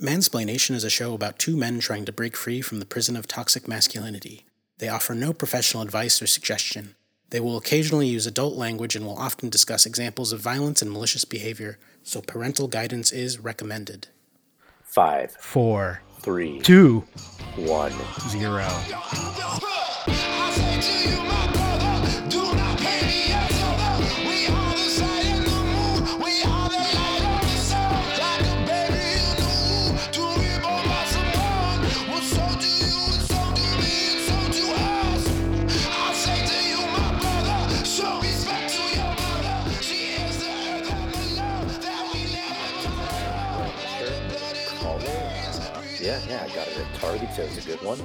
Mansplaination is a show about two men trying to break free from the prison of toxic masculinity. They offer no professional advice or suggestion. They will occasionally use adult language and will often discuss examples of violence and malicious behavior, so parental guidance is recommended. Five, Four, three, two, one. zero. Yeah, I got it at Target, so it's a good one.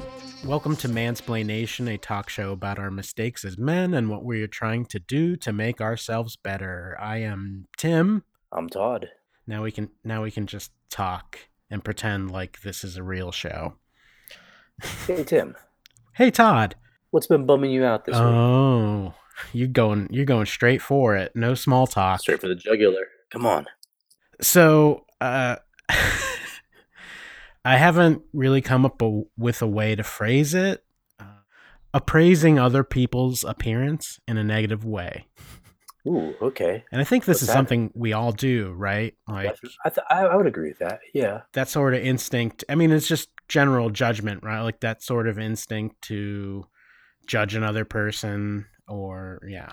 Welcome to Mansplaination, a talk show about our mistakes as men and what we are trying to do to make ourselves better. I am Tim. I'm Todd. Now we can now we can just talk and pretend like this is a real show. Hey, Tim. Hey Todd. What's been bumming you out this week? Oh, you going you're going straight for it. No small talk. Straight for the jugular. Come on. So, uh, I haven't really come up a, with a way to phrase it. Uh, appraising other people's appearance in a negative way. Ooh, okay. And I think this What's is that? something we all do, right? Like I, th- I, I would agree with that. Yeah. that sort of instinct. I mean, it's just general judgment, right? Like that sort of instinct to judge another person or, yeah.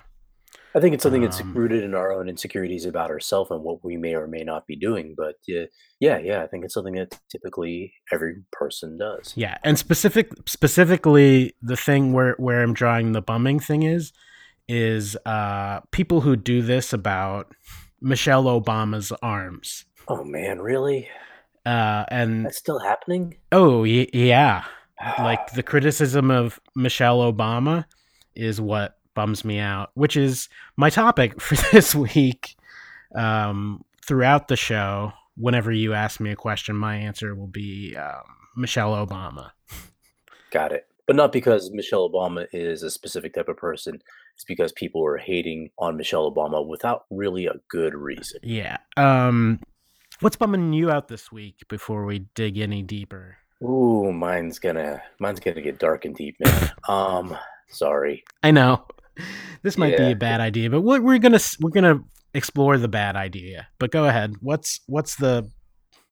I think it's something that's Um, rooted in our own insecurities about ourselves and what we may or may not be doing. But yeah, yeah, yeah, I think it's something that typically every person does. Yeah, and specific specifically the thing where where I'm drawing the bumming thing is is uh people who do this about Michelle Obama's arms. Oh man, really? Uh and That's still happening? oh y- yeah, like the criticism of Michelle Obama is what bums me out, which is my topic for this week. Um throughout the show, whenever you ask me a question, my answer will be um, Michelle Obama. Got it. But not because Michelle Obama is a specific type of person. It's because people are hating on Michelle Obama without really a good reason. Yeah. Um what's bumming you out this week before we dig any deeper? Ooh, mine's gonna mine's gonna get dark and deep, man. um, sorry. I know. This might be a bad idea, but we're, we're going to we're to explore the bad idea. But go ahead. What's what's the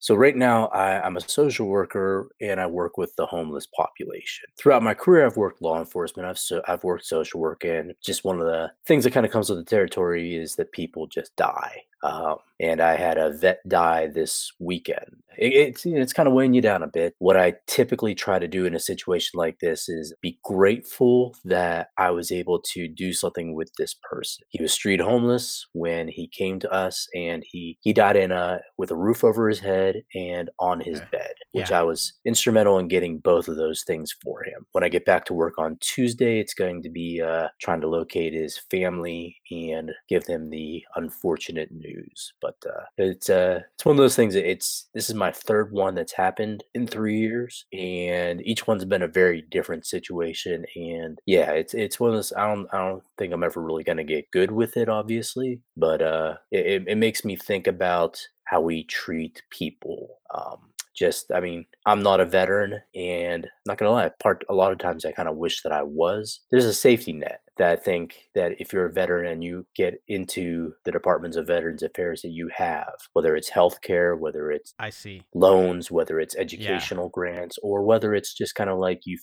So right now, I, I'm a social worker and I work with the homeless population. Throughout my career, I've worked law enforcement. I've so, I've worked social work, and just one of the things that kind of comes with the territory is that people just die. Um, and I had a vet die this weekend. It, it's you know, it's kind of weighing you down a bit. What I typically try to do in a situation like this is be grateful that I was able to do something with this person. He was street homeless when he came to us, and he he died in a with a roof over his head and on his Okay. bed, which Yeah. I was instrumental in getting both of those things for him. When I get back to work on Tuesday, it's going to be uh, trying to locate his family and give them the unfortunate news. But uh, it's uh, it's one of those things. That it's this is my third one that's happened in three years, and each one's been a very different situation. And yeah, it's it's one of those. I don't I don't think I'm ever really gonna get good with it, obviously, but uh, it, it makes me think about how we treat people. Um, just, I mean, I'm not a veteran, and I'm not gonna lie. Part a lot of times, I kind of wish that I was. There's a safety net that I think that if you're a veteran and you get into the departments of Veterans Affairs that you have, whether it's healthcare, whether it's I see. loans, whether it's educational grants, or whether it's just kind of like you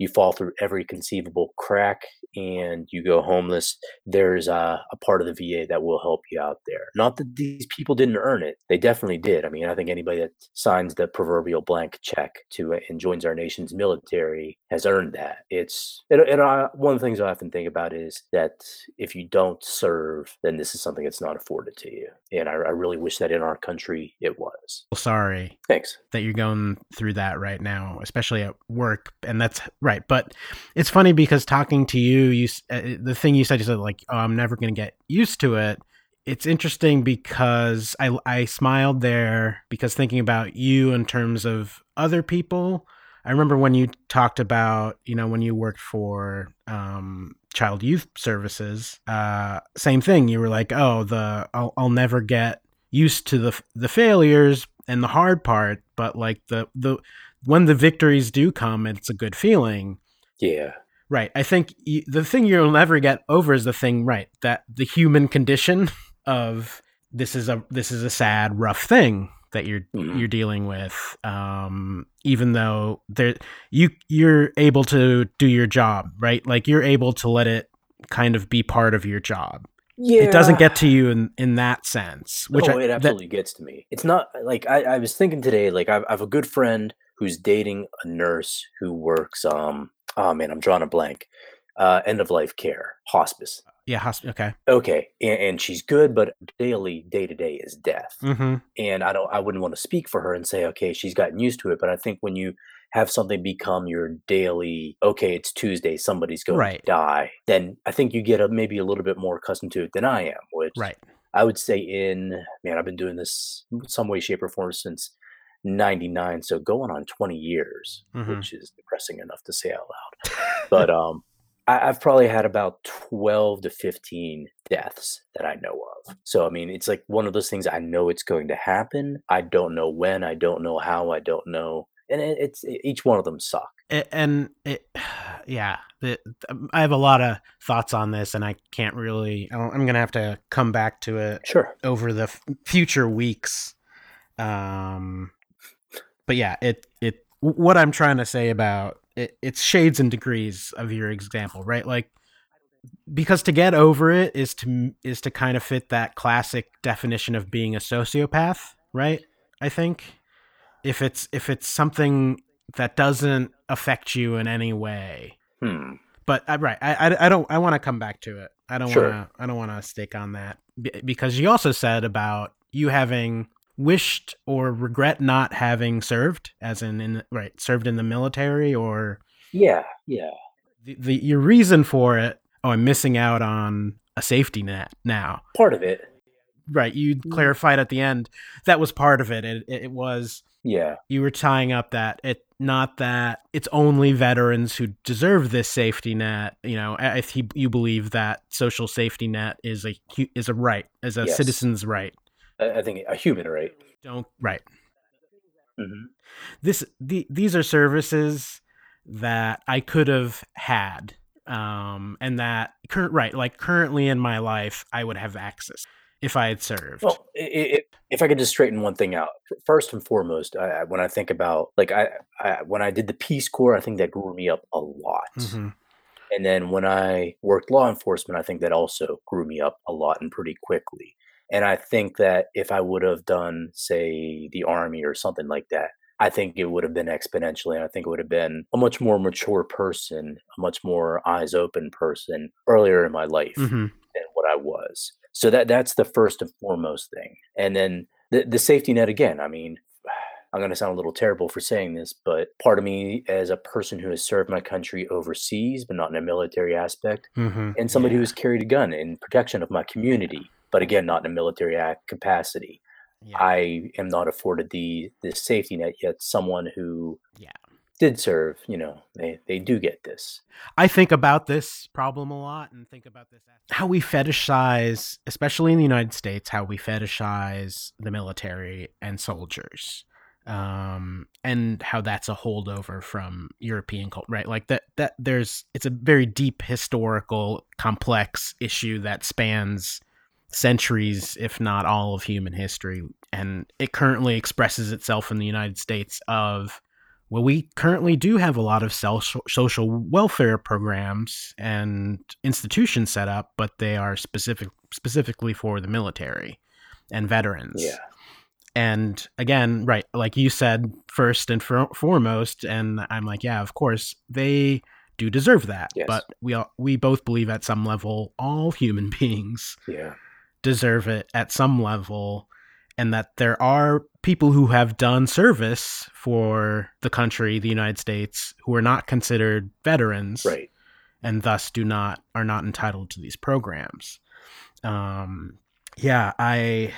you fall through every conceivable crack and you go homeless. There's a, a part of the VA that will help you out there. Not that these people didn't earn it; they definitely did. I mean, I think anybody that signs the proverbial blank check to uh, and joins our nation's military has earned that. It's and, and I, one of the things I often think about is that if you don't serve, then this is something that's not afforded to you. And I, I really wish that in our country it was. Well, sorry Thanks. that you're going through that right now, especially at work, and that's right. Right, but it's funny because talking to you, you uh, the thing you said, you said like, "Oh, I'm never going to get used to it." It's interesting because I I smiled there because thinking about you in terms of other people. I remember when you talked about, you know, when you worked for um, Child Youth Services, uh, same thing. You were like, "Oh, the I'll, I'll never get used to the the failures and the hard part, but like the the when the victories do come, it's a good feeling. Yeah. Right. I think the thing you'll never get over is the thing, right? That the human condition of this is a this is a sad, rough thing that you're Mhm. you're dealing with. Um, even though there you you're able to do your job, right? Like you're able to let it kind of be part of your job. Yeah. It doesn't get to you in in that sense, which oh, I, it that- absolutely gets to me. It's not like I, I was thinking today. Like I, I have a good friend who's dating a nurse who works. Um. Oh man, I'm drawing a blank. Uh, end of life care, hospice. yeah, hosp- okay. Okay, and, and she's good, but daily, day to day is death. Mm-hmm. And I don't. I wouldn't want to speak for her and say, okay, she's gotten used to it. But I think when you have something become your daily, okay, it's Tuesday, somebody's going Right. to die, then I think you get a, maybe a little bit more accustomed to it than I am. Which Right. I would say in man, I've been doing this some way, shape, or form since '99, so going on 20 years, Mhm. which is depressing enough to say out loud. But um, I, I've probably had about 12 to 15 deaths that I know of. So I mean, it's like one of those things. I know it's going to happen. I don't know when. I don't know how. I don't know. And it, it's each one of them suck. A- and it yeah the, um, i have a lot of thoughts on this and i can't really I am gonna have to come back to it Sure. over the f- future weeks um but yeah it it what i'm trying to say about it it's shades and degrees of your example right like because to get over it is to is to kind of fit that classic definition of being a sociopath right i think if it's if it's something that doesn't affect you in any way Hmm. but I, right I, I, I don't i want to come back to it i don't Sure. want to i don't want to stick on that B- because you also said about you having wished or regret not having served as in, in right served in the military or Yeah. Yeah. the, the your reason for it oh i'm missing out on a safety net now Part of it. right you mm-hmm. clarified at the end that was part of it it, it was Yeah. you were tying up that it not that it's only veterans who deserve this safety net you know if you, you believe that social safety net is a is a right as a Yes. citizen's right I, I think a human, right? don't right hmm this the, these are services that I could have had um and that current right like currently in my life I would have access if I had served Well, i i if I could just straighten one thing out, first and foremost, I, I- when I think about like I, I when I did the Peace Corps, I think that grew me up a lot. Mhm. And then when I worked law enforcement, I think that also grew me up a lot and pretty quickly. And I think that if I would have done, say, the army or something like that, I think it would have been exponentially. And I think it would have been a much more mature person, a much more eyes open person earlier in my life Mhm. than what I was. So that that's the first and foremost thing. And then the the safety net again. I mean, I'm going to sound a little terrible for saying this, but part of me as a person who has served my country overseas, but not in a military aspect, Mhm. and somebody Yeah. who's carried a gun in protection of my community, but again, not in a military act capacity. Yeah. I am not afforded the the safety net yet. Someone who Yeah. did serve, you know, they they do get this. I think about this problem a lot and think about this how we fetishize, especially in the United States, how we fetishize the military and soldiers. Um, and how that's a holdover from European culture, right? Like that, that there's, it's a very deep historical, complex issue that spans centuries, if not all of human history. And it currently expresses itself in the United States of well, we currently do have a lot of social social welfare programs and institutions set up, but they are specific specifically for the military and veterans. Yeah. And again, right, like you said, first and for- foremost, and I'm like, yeah, of course, they do deserve that. Yes. But we all, we both believe at some level all human beings Yeah. Deserve it at some level and that there are people who have done service for the country the united states who are not considered veterans Right. and thus do not are not entitled to these programs um yeah i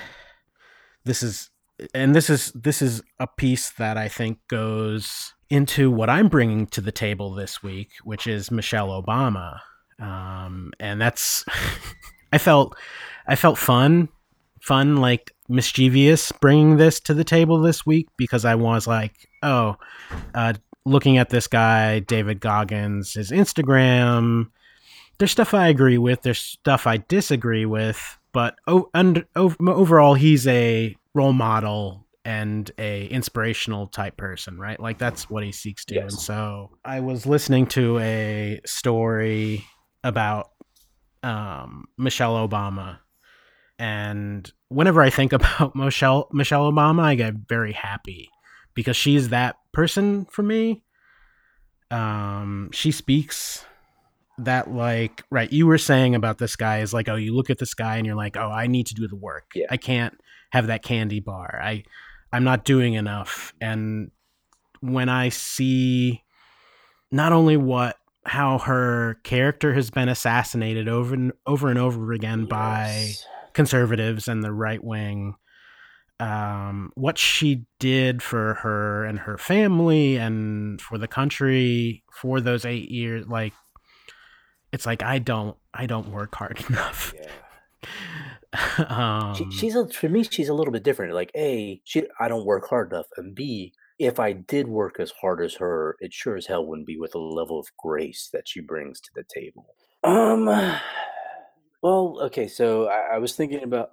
this is and this is this is a piece that i think goes into what i'm bringing to the table this week which is michelle obama um and that's i felt i felt fun fun like mischievous bringing this to the table this week because I was like, oh, uh, looking at this guy, David Goggins, his Instagram, there's stuff I agree with, there's stuff I disagree with, but oh, under, overall, he's a role model and a inspirational type person, right? Like that's what he seeks to. Yes. And so I was listening to a story about um, Michelle Obama, and whenever I think about Michelle Michelle Obama, I get very happy because she's that person for me. Um, she speaks that like right you were saying about this guy is like oh you look at this guy and you're like oh I need to do the work. Yeah. I can't have that candy bar. I I'm not doing enough. And when I see not only what how her character has been assassinated over and over and over again yes. by conservatives and the right wing um, what she did for her and her family and for the country for those eight years like it's like i don't i don't work hard enough yeah. um, she, she's a, for me she's a little bit different like a she i don't work hard enough and b if i did work as hard as her it sure as hell wouldn't be with the level of grace that she brings to the table. Um well okay so i, I was thinking about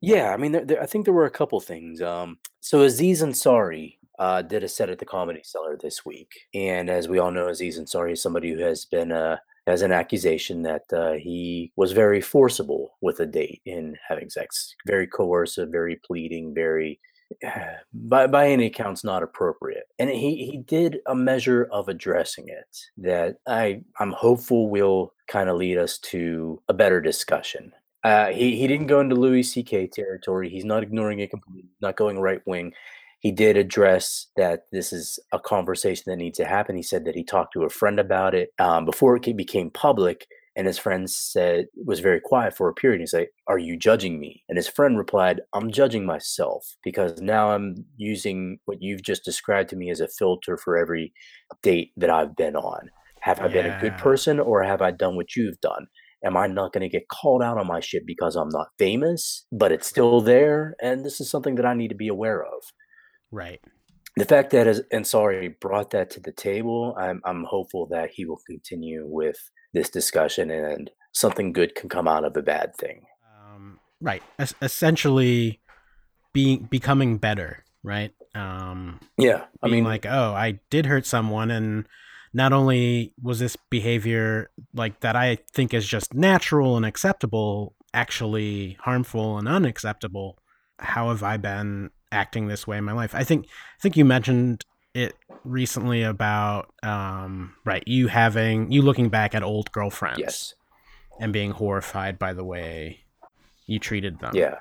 yeah i mean there, there, i think there were a couple things um so aziz ansari uh, did a set at the Comedy Cellar this week, and as we all know, Aziz Ansari is somebody who has been uh, as an accusation that uh, he was very forcible with a date in having sex, very coercive, very pleading, very by by any accounts not appropriate. And he he did a measure of addressing it that I I'm hopeful will kind of lead us to a better discussion. Uh, he he didn't go into Louis C.K. territory. He's not ignoring it completely, not going right wing he did address that this is a conversation that needs to happen. He said that he talked to a friend about it um, before it became public, and his friend said was very quiet for a period. He's like, "Are you judging me?" And his friend replied, "I'm judging myself because now I'm using what you've just described to me as a filter for every date that I've been on. Have I yeah. been a good person, or have I done what you've done?" am I not going to get called out on my shit because I'm not famous, but it's still there? And this is something that I need to be aware of. Right. The fact that Ansari brought that to the table, I'm I'm hopeful that he will continue with this discussion and something good can come out of a bad thing. Um, right. Es- essentially, being becoming better. Right. Um, yeah. I mean, like, oh, I did hurt someone, and not only was this behavior like that I think is just natural and acceptable, actually harmful and unacceptable. How have I been acting this way in my life. I think I think you mentioned it recently about um, right you having you looking back at old girlfriends, yes, and being horrified by the way you treated them. Yeah,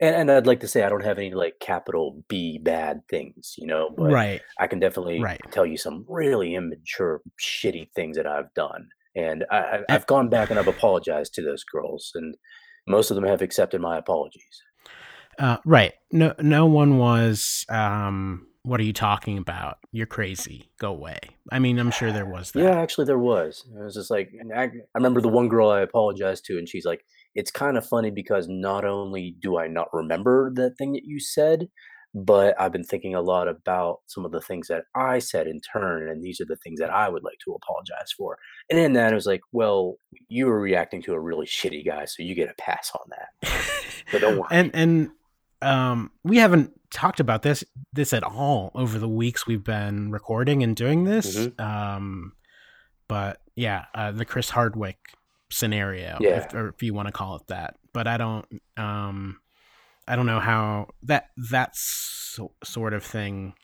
and, and I'd like to say I don't have any like capital B bad things, you know, but right. I can definitely right. tell you some really immature, shitty things that I've done, and I, I've gone back and I've apologized to those girls, and most of them have accepted my apologies. Uh, right. No, no one was. Um, what are you talking about? You're crazy. Go away. I mean, I'm sure there was that. Yeah, actually, there was. It was just like I, I remember the one girl I apologized to, and she's like, "It's kind of funny because not only do I not remember the thing that you said, but I've been thinking a lot about some of the things that I said in turn, and these are the things that I would like to apologize for. And in that, it was like, well, you were reacting to a really shitty guy, so you get a pass on that. but don't worry. And and um, we haven't talked about this this at all over the weeks we've been recording and doing this. Mm-hmm. Um, but yeah, uh, the Chris Hardwick scenario, yeah. if, or if you want to call it that. But I don't, um, I don't know how that that so, sort of thing.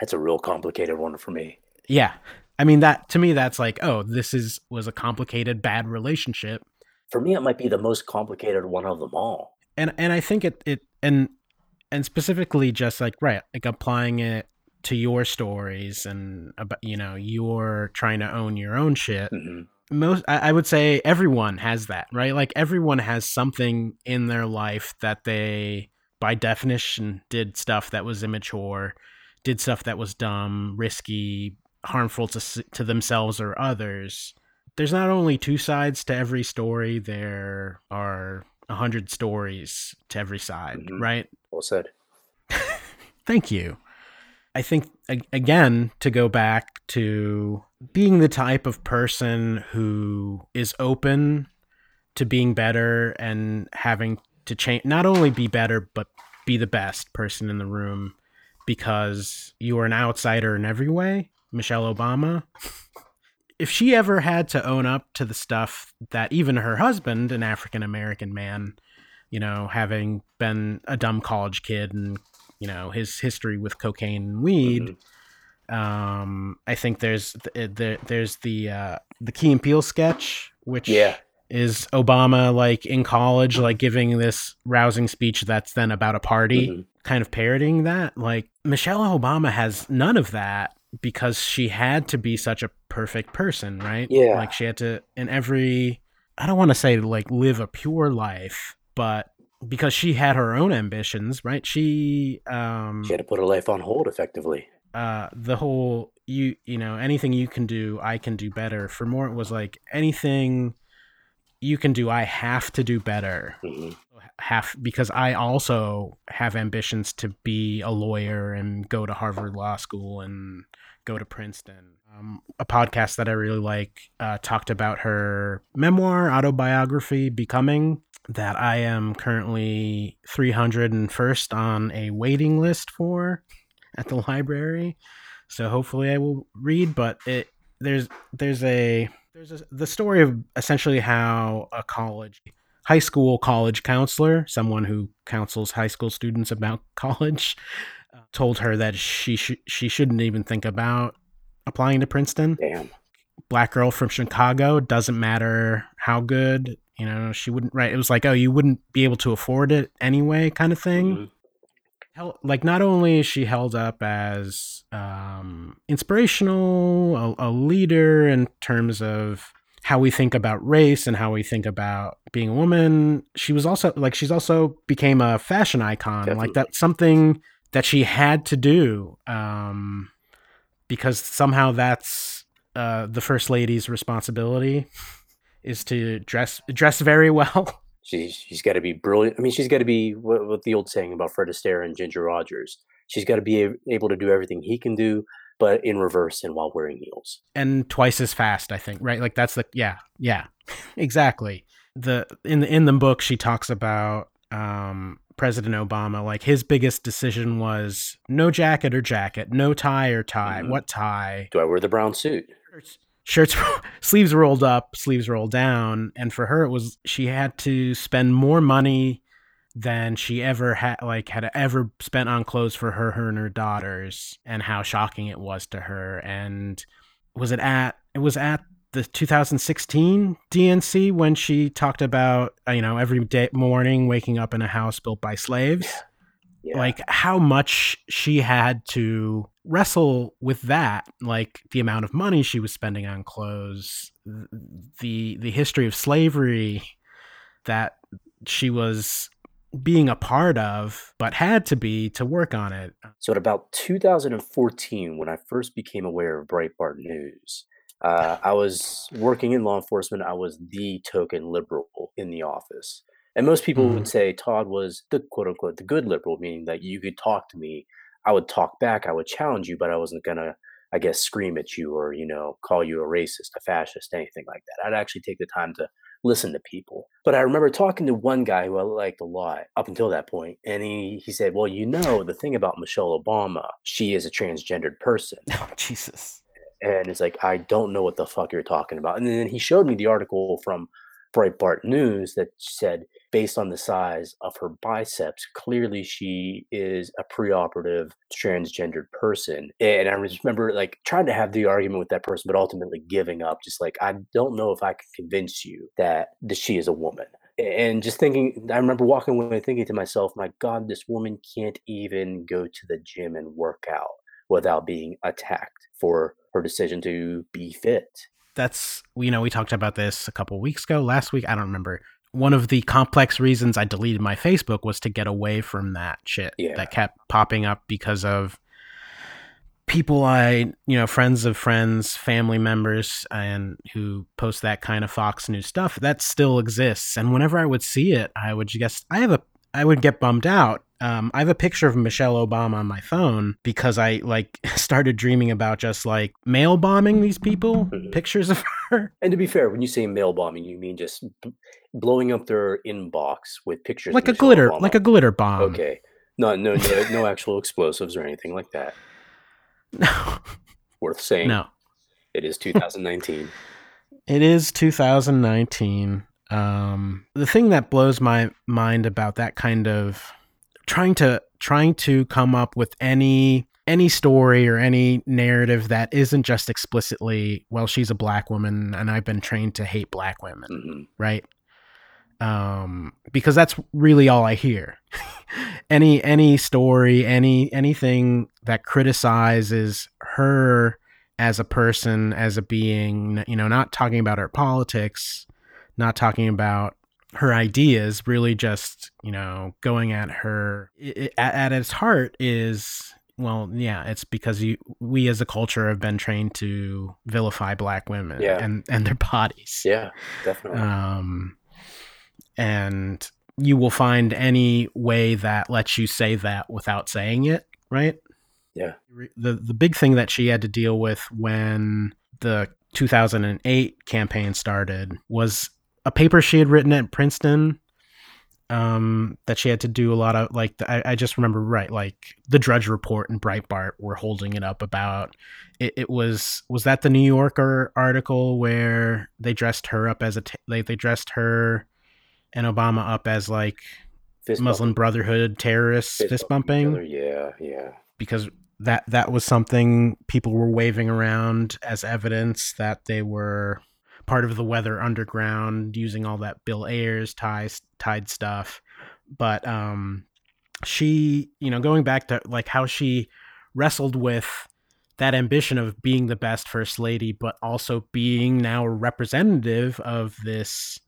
That's a real complicated one for me. Yeah, I mean that to me, that's like, oh, this is was a complicated bad relationship. For me, it might be the most complicated one of them all and and I think it it and and specifically just like right like applying it to your stories and about you know you're trying to own your own shit. Mm-hmm. Most I, I would say everyone has that right. Like everyone has something in their life that they by definition did stuff that was immature, did stuff that was dumb, risky, harmful to to themselves or others. There's not only two sides to every story. There are a hundred stories to every side, Mhm. right? Well said. Thank you. I think again to go back to being the type of person who is open to being better and having to change not only be better but be the best person in the room because you are an outsider in every way. Michelle Obama. If she ever had to own up to the stuff that even her husband, an African American man, you know, having been a dumb college kid and you know his history with cocaine and weed. Mhm. Um, I think there's th- there, there's the uh, the Key and Peele sketch, which Yeah. is Obama like in college, like giving this rousing speech that's then about a party, Mhm. kind of parodying that. Like Michelle Obama has none of that because she had to be such a perfect person, right? Yeah. Like she had to in every I don't want to say like live a pure life, but because she had her own ambitions, right? She um She had to put her life on hold effectively. uh the whole you you know anything you can do i can do better for more it was like anything you can do i have to do better Mhm. Have because i also have ambitions to be a lawyer and go to harvard law school and go to princeton um, a podcast that i really like uh, talked about her memoir autobiography becoming that i am currently 301st on a waiting list for at the library. So hopefully I will read, but it there's there's a there's a, the story of essentially how a college high school college counselor, someone who counsels high school students about college, uh, told her that she sh- she shouldn't even think about applying to Princeton. Damn. Black girl from Chicago, doesn't matter how good, you know, she wouldn't right. It was like, oh, you wouldn't be able to afford it anyway kind of thing Mhm. like not only is she held up as um, inspirational, a, a leader in terms of how we think about race and how we think about being a woman, she was also like she's also became a fashion icon. Definitely. Like that's something that she had to do um, because somehow that's uh, the first lady's responsibility is to dress dress very well. She, she's got to be brilliant. I mean, she's got to be what, what the old saying about Fred Astaire and Ginger Rogers. She's got to be able to do everything he can do, but in reverse and while wearing heels. and twice as fast i think right like that's the yeah yeah exactly the in the in the book she talks about um president obama like his biggest decision was no jacket or jacket no tie or tie Mhm. what tie Do I wear the brown suit? shirts, shirts sleeves rolled up sleeves rolled down and for her it was she had to spend more money than she ever had like had ever spent on clothes for her her and her daughters and how shocking it was to her. And was it at it was at the 2016 DNC when she talked about uh, you know every day morning waking up in a house built by slaves? Yeah. like how much she had to wrestle with that like the amount of money she was spending on clothes the the history of slavery that she was being a part of but had to be to work on it So at about 2014, when I first became aware of Breitbart News, uh, I was working in law enforcement. I was the token liberal in the office. And most people would say Todd was the quote unquote the good liberal, meaning that you could talk to me. I would talk back, I would challenge you, but I wasn't gonna, I guess, scream at you or, you know, call you a racist, a fascist, anything like that. I'd actually take the time to listen to people. But I remember talking to one guy who I liked a lot up until that point, and he he said, "Well, you know, the thing about Michelle Obama, she is a transgendered person." oh jesus And it's like, I don't know what the fuck you're talking about. And then he showed me the article from Breitbart News that said, based on the size of her biceps, clearly she is a preoperative transgendered person. And I remember like trying to have the argument with that person, but ultimately giving up. Just like, I don't know if I can convince you that, that she is a woman. And just thinking, I remember walking away thinking to myself, my God, this woman can't even go to the gym and work out without being attacked for her decision to be fit. That's you know we talked about this a couple weeks ago last week i don't remember one of the complex reasons i deleted my facebook was to get away from that shit Yeah. that kept popping up because of people I, you know, friends of friends, family members, and who post that kind of Fox News stuff, that still exists. And whenever I would see it, I would just, I have a, I would get bummed out. Um, I have a picture of Michelle Obama on my phone because I like started dreaming about just like mail bombing these people, Mhm. pictures of her. And to be fair, when you say mail bombing, you mean just b- blowing up their inbox with pictures, of like a Michelle glitter, Obama. like a glitter bomb. okay, no, no, no, no actual explosives or anything like that. No, Worth saying. no. It is 2019. It is 2019. Um, the thing that blows my mind about that kind of trying to trying to come up with any any story or any narrative that isn't just explicitly, well, she's a black woman and I've been trained to hate black women, hmm right? Um, because that's really all I hear. any any story, any anything that criticizes her as a person, as a being, you know, not talking about her politics, not talking about her ideas, really just, you know, going at her i i- at, at its heart is well, yeah, it's because you we as a culture have been trained to vilify black women Yeah. and and their bodies. Yeah, definitely. Um and you will find any way that lets you say that without saying it, right? Yeah. The the big thing that she had to deal with when the 2008 campaign started was a paper she had written at Princeton um that she had to do a lot of like I, I just remember right like the drudge report and breitbart were holding it up about it, it was was that the new yorker article where they dressed her up as a t- like they dressed her and obama up as like Fist muslim bumping. brotherhood terrorists fist, each bumping other. Yeah, yeah. because that that was something people were waving around as evidence that they were part of the weather underground using all that bill ayers ties tied stuff. But um she you know going back to like how she wrestled with that ambition of being the best first lady but also being now a representative of this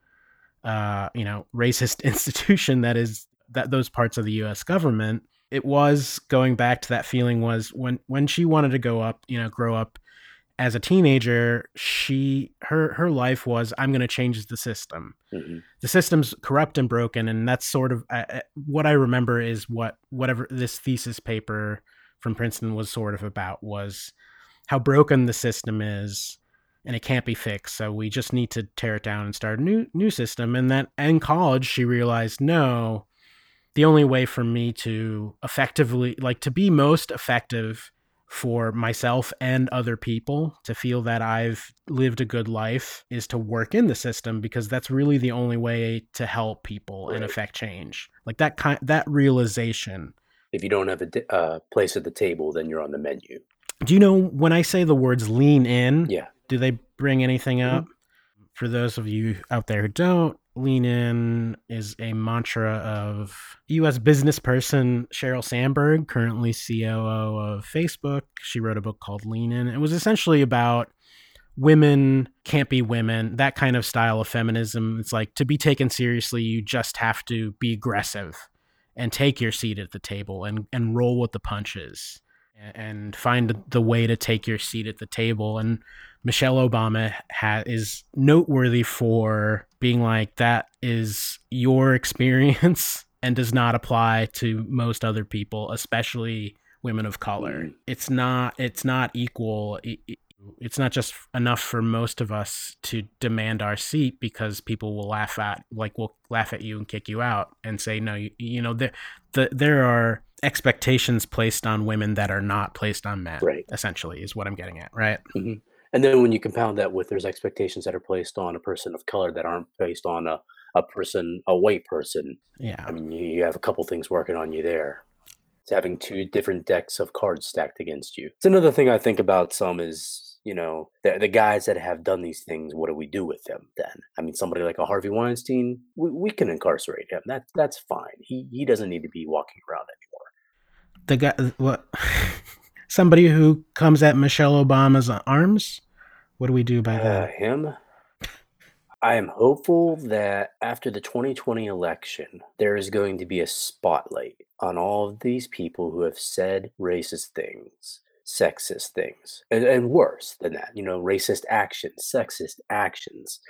uh you know racist institution that is that those parts of the US government it was going back to that feeling was when when she wanted to go up you know grow up as a teenager she her her life was i'm going to change the system. Hmm the system's corrupt and broken and that's sort of uh, uh, what i remember is what whatever this thesis paper from princeton was sort of about was how broken the system is and it can't be fixed so we just need to tear it down and start a new new system. And that in college she realized no the only way for me to effectively like to be most effective for myself and other people to feel that I've lived a good life is to work in the system because that's really the only way to help people and affect change. Like that kind that realization. If you don't have a uh, place at the table, then you're on the menu. Do you know when I say the words lean in, Yeah. do they bring anything up? For those of you out there who don't, lean in is a mantra of US business person Sheryl Sandberg, currently COO of Facebook. She wrote a book called Lean In. It was essentially about women can't be women, that kind of style of feminism. It's like to be taken seriously, you just have to be aggressive and take your seat at the table and, and roll with the punches and find the way to take your seat at the table. And Michelle Obama ha- is noteworthy for being like that is your experience and does not apply to most other people, especially women of color. Mhm. It's not it's not equal. It's not just enough for most of us to demand our seat because people will laugh at like will laugh at you and kick you out and say no you, you know there the, there are expectations placed on women that are not placed on men Right. essentially is what i'm getting at right mm-hmm. And then when you compound that with there's expectations that are placed on a person of color that aren't based on a, a person, a white person, yeah I mean, you, you have a couple things working on you there. It's having two different decks of cards stacked against you. It's another thing I think about some is, you know, the, the guys that have done these things, what do we do with them then? I mean, somebody like a Harvey Weinstein, we, we can incarcerate him. That, that's fine. He, he doesn't need to be walking around anymore. the guy what somebody who comes at michelle obama's arms what do we do by Uh, that him? I am hopeful that after the 2020 election, there is going to be a spotlight on all of these people who have said racist things, sexist things and, and worse than that, you know, racist actions, sexist actions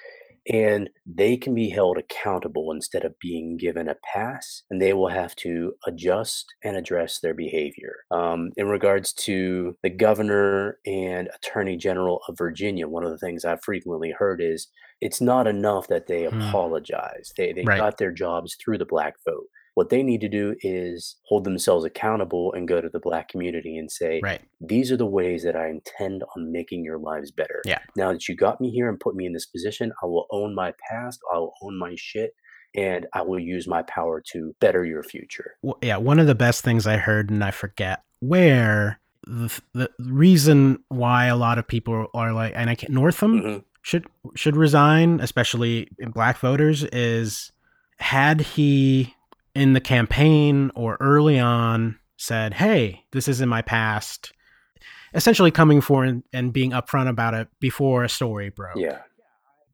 and they can be held accountable instead of being given a pass and they will have to adjust and address their behavior um, in regards to the governor and attorney general of virginia one of the things i've frequently heard is it's not enough that they Hmm. apologize they, they Right. got their jobs through the black vote what they need to do is hold themselves accountable and go to the black community and say Right. these are the ways that I intend on making your lives better. Yeah. Now that you got me here and put me in this position, I will own my past, I will own my shit, and I will use my power to better your future. w- yeah, one of the best things I heard, and I forget where the, the reason why a lot of people are like, and I can't, Northam Mhm. should should resign, especially in black voters, is had he in the campaign or early on said, "Hey, this is in my past," essentially coming forward and being upfront about it before a story broke. Yeah.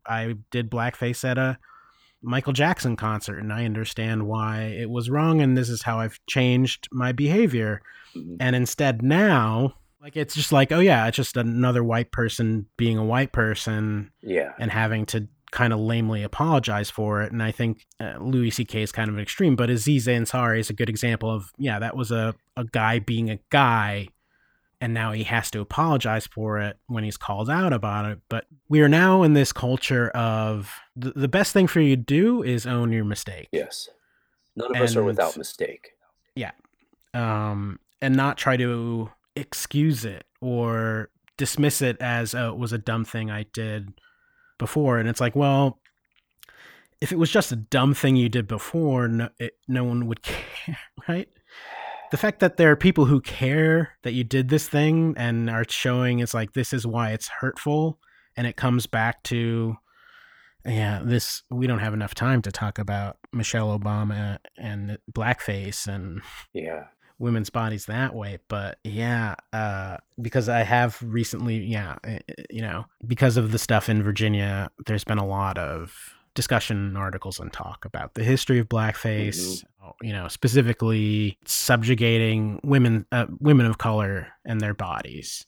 I did blackface at a Michael Jackson concert and I understand why it was wrong and this is how I've changed my behavior. Mhm. And instead now, like it's just like, oh yeah, it's just another white person being a white person Yeah. and having to kind of lamely apologize for it. And I think uh, Louis C.K. is kind of an extreme, but Aziz Ansari is a good example of, yeah, that was a, a guy being a guy and now he has to apologize for it when he's called out about it. But we are now in this culture of the, the best thing for you to do is own your mistake. Yes. None of us are without mistake. Yeah. Um, and not try to excuse it or dismiss it as oh, it was a dumb thing I did before. And it's like, well, if it was just a dumb thing you did before, no, it, no one would care, right? The fact that there are people who care that you did this thing and are showing it's like this is why it's hurtful, and it comes back to, yeah, this we don't have enough time to talk about Michelle Obama and blackface and Yeah. Women's bodies that way but yeah uh because i have recently yeah eh, eh, you know because of the stuff in virginia there's been a lot of discussion articles and talk about the history of blackface you know specifically subjugating women uh, women of color and their bodies.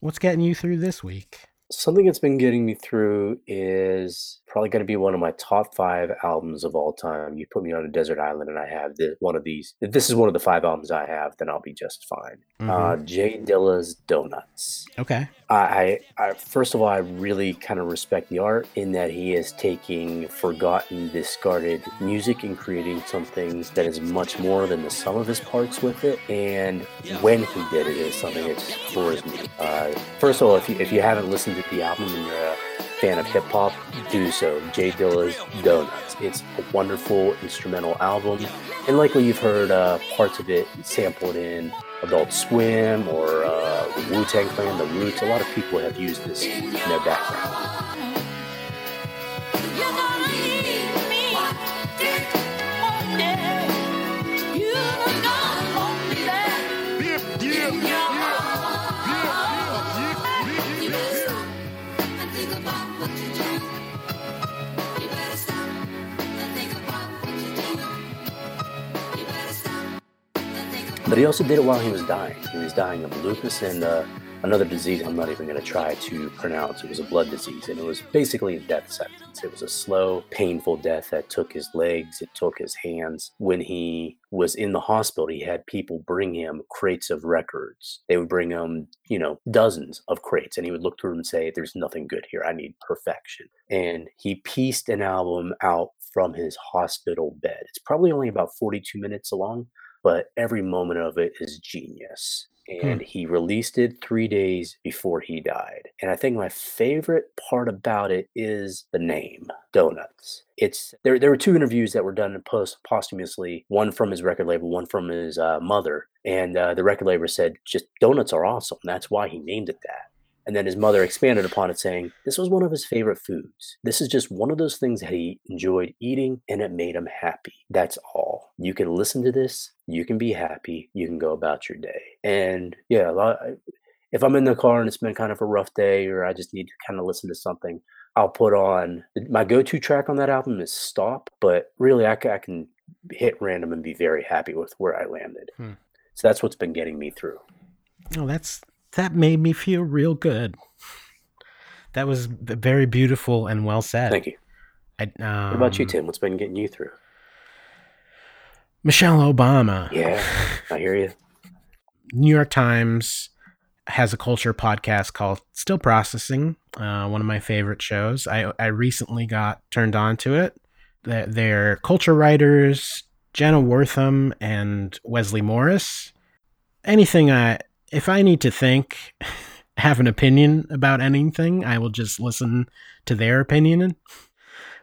What's getting you through this week Something that's been getting me through is probably going to be one of my top five albums of all time. You put me on a desert island, and I have the, one of these. If this is one of the five albums I have, then I'll be just fine. Uh, Mhm. J Dilla's Donuts. okay I, I, I first of all, I really kind of respect the art in that he is taking forgotten, discarded music and creating something that is much more than the sum of his parts with it. And when he did it is something that just floors me. Uh, first of all, if you, if you haven't listened to the album and you're a fan of hip hop, do so. J Dilla's Donuts. It's a wonderful instrumental album, and likely you've heard uh, parts of it sampled in Adult Swim or uh, Wu Tang Clan, The Roots. A lot of people have used this in their background. But he also did it while he was dying. He was dying of lupus and uh, another disease I'm not even going to try to pronounce. It was a blood disease, and it was basically a death sentence. It was a slow, painful death that took his legs, it took his hands. When he was in the hospital, he had people bring him crates of records. They would bring him, you know, dozens of crates, and he would look through them and say, There's nothing good here. I need perfection. And he pieced an album out from his hospital bed. It's probably only about 42 minutes long but every moment of it is genius. And he released it three days before he died. And I think my favorite part about it is the name, Donuts. It's there. There were two interviews that were done post posthumously. One from his record label, one from his uh, mother. And uh, the record label said, "Just donuts are awesome. That's why he named it that." And then his mother expanded upon it, saying, This was one of his favorite foods. This is just one of those things that he enjoyed eating and it made him happy. That's all. You can listen to this, you can be happy, you can go about your day. And yeah, a lot, if I'm in the car and it's been kind of a rough day or I just need to kind of listen to something, I'll put on my go to track on that album is Stop, but really I, I can hit random and be very happy with where I landed. Hmm. So that's what's been getting me through. oh that's that made me feel real good. That was very beautiful and well said. Thank you. I, um, What about you, Tim? What's been getting you through? Michelle Obama. Yeah, I hear you. New York Times has a culture podcast called Still Processing, uh, one of my favorite shows. I, I recently got turned on to it. They're, they're culture writers, Jenna Wortham and Wesley Morris. Anything I, if I need to think, have an opinion about anything, I will just listen to their opinion.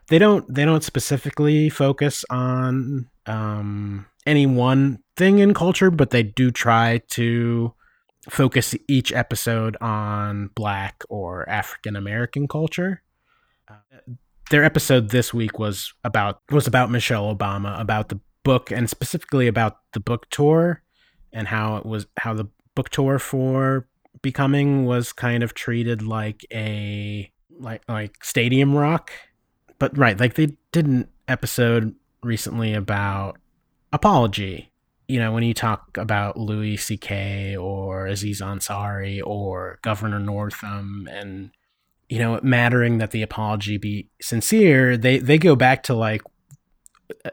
They don't, they don't specifically focus on um, any one thing in culture, but they do try to focus each episode on Black or African American culture. Uh, their episode this week was about was about Michelle Obama, about the book, and specifically about the book tour and how it was how the book tour for Becoming was kind of treated like a like like stadium rock. But right, like they did an episode recently about apology you know, when you talk about Louis C.K. or Aziz Ansari or Governor Northam and, you know, it mattering that the apology be sincere, they, they go back to like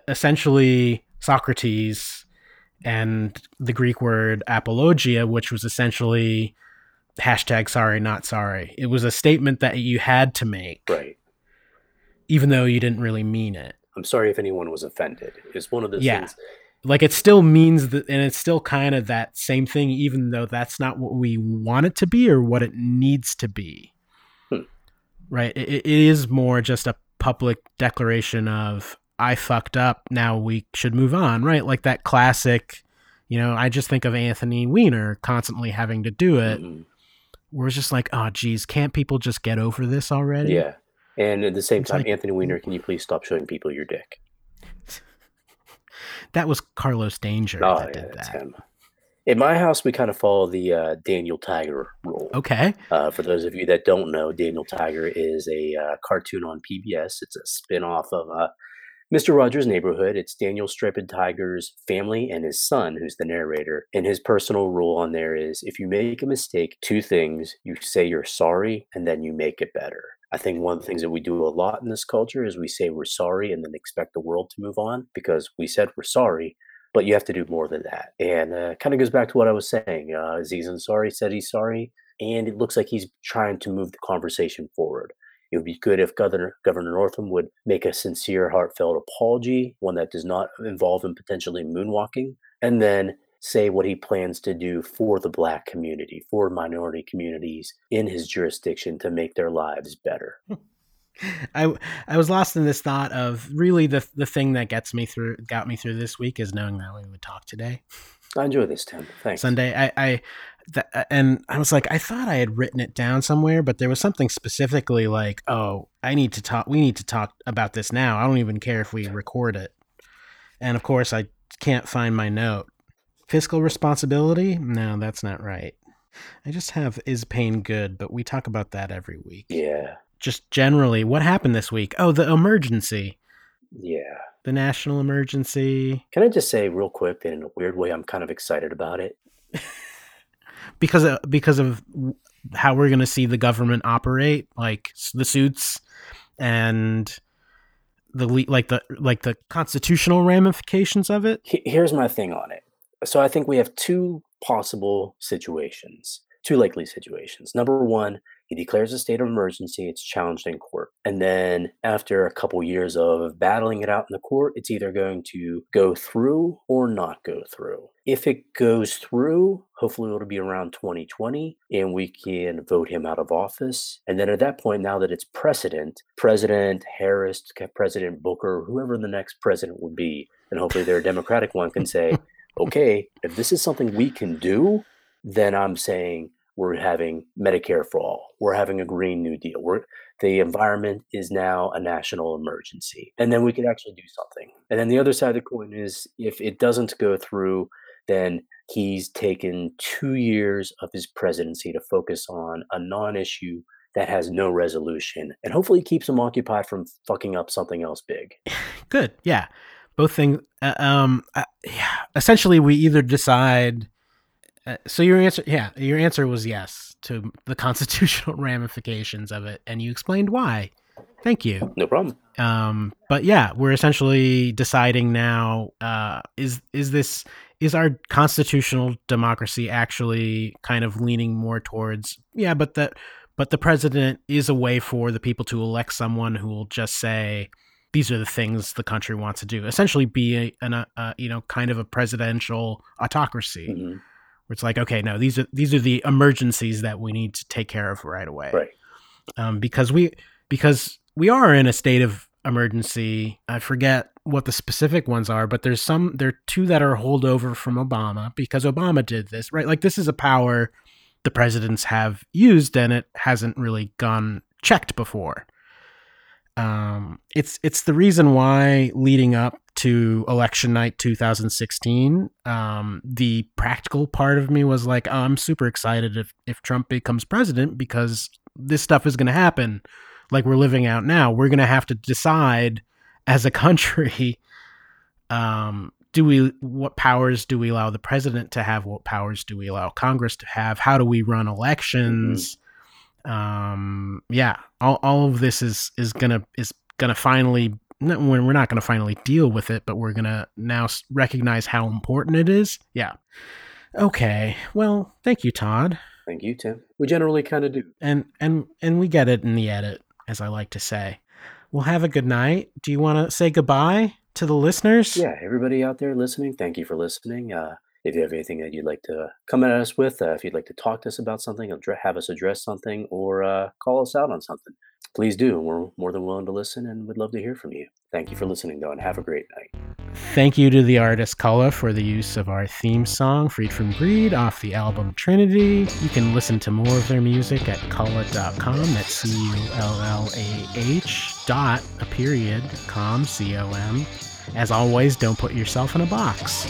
essentially Socrates and the Greek word apologia, which was essentially hashtag sorry, not sorry. It was a statement that you had to make, Right. even though you didn't really mean it. I'm sorry if anyone was offended. It's one of those Yeah. things. like it still means that and it's still kind of that same thing even though that's not what we want it to be or what it needs to be Hmm. right it, it is more just a public declaration of i fucked up now we should move on right like that classic you know i just think of anthony weiner constantly having to do it Mhm. where it's just like oh geez can't people just get over this already Yeah. And at the same It's time, like- Anthony Weiner, can you please stop showing people your dick? that was carlos danger Oh, that yeah, did that's that him. In my house, we kind of follow the uh, Daniel Tiger rule. okay Uh, for those of you that don't know, Daniel Tiger is a uh, cartoon on PBS. It's a spin off of uh, Mr. Rogers' Neighborhood. It's Daniel Striped Tiger's family and his son, who's the narrator. And his personal rule on there is if you make a mistake, two things you say you're sorry and then you make it better. I think one of the things that we do a lot in this culture is we say we're sorry and then expect the world to move on because we said we're sorry, but you have to do more than that. And uh, kind of goes back to what I was saying. Uh, Aziz Ansari said he's sorry, and it looks like he's trying to move the conversation forward. It would be good if Governor Governor Northam would make a sincere, heartfelt apology, one that does not involve him potentially moonwalking, and then say what he plans to do for the black community, for minority communities in his jurisdiction to make their lives better. I I was lost in this thought of really the the thing that gets me through got me through this week is knowing that we would talk today I enjoy this, Tim. Thanks. Sunday. I I th- uh, and I was like I thought I had written it down somewhere, but there was something specifically like oh I need to talk. We need to talk about this now. I don't even care if we record it. And of course I can't find my note. Fiscal responsibility? No, that's not right. I just have is pain good, but we talk about that every week. Yeah, Just generally, what happened this week? Oh, the emergency. yeah. the national emergency Can I just say real quick that in a weird way, I'm kind of excited about it. because of, because of how we're going to see the government operate like the suits and the like the like the constitutional ramifications of it Here's my thing on it. So I think we have two possible situations, two likely situations. Number one, he declares a state of emergency, it's challenged in court. And then after a couple years of battling it out in the court, it's either going to go through or not go through. If it goes through, hopefully it'll be around 2020 and we can vote him out of office. And then at that point, now that it's precedent, President Harris, President Booker, whoever the next president would be, and hopefully they're a Democratic one, can say, okay, if this is something we can do, then I'm saying we're having Medicare for all. We're having a Green New Deal. We're, the environment is now a national emergency. And then we could actually do something. And then the other side of the coin is if it doesn't go through, then he's taken two years of his presidency to focus on a non issue that has no resolution and hopefully keeps him occupied from fucking up something else big. good yeah both things uh, um uh, yeah essentially we either decide Uh, so your answer, yeah, your answer was yes to the constitutional ramifications of it, and you explained why. Thank you. No problem. Um, but yeah, we're essentially deciding now: uh, is is this is our constitutional democracy actually kind of leaning more towards yeah, but that but the president is a way for the people to elect someone who will just say these are the things the country wants to do. Essentially, be a, an, a, a you know kind of a presidential autocracy. Mhm. Where it's like, okay, no, these are these are the emergencies that we need to take care of right away Right. um, because we because we are in a state of emergency. I forget what the specific ones are, but there's some there are two that are holdover from Obama because Obama did this right. Like this is a power the presidents have used and it hasn't really gone checked before. Um, it's it's the reason why leading up to election night 2016, um, the practical part of me was like, oh, I'm super excited if if Trump becomes president because this stuff is going to happen like we're living out now. We're going to have to decide as a country um do we what powers do we allow the president to have? What powers do we allow congress to have? How do we run elections? Um yeah all, all of this is is gonna is gonna finally no, we're we're not gonna finally deal with it but we're gonna now recognize how important it is yeah okay well thank you todd Thank you, Tim. We generally kind of do. and and and we get it in the edit as i like to say well have a good night do you want to say goodbye to the listeners Yeah, everybody out there listening, thank you for listening. Uh, if you have anything that you'd like to come at us with, uh, if you'd like to talk to us about something, have us address something, or uh, call us out on something, please do. We're more than willing to listen and would love to hear from you. Thank you for listening, though, and have a great night. Thank you to the artist Cullah for the use of our theme song, Freed from Greed, off the album Trinity. You can listen to more of their music at cullah.com. That's C U L L A H dot a period com C O M. As always, don't put yourself in a box.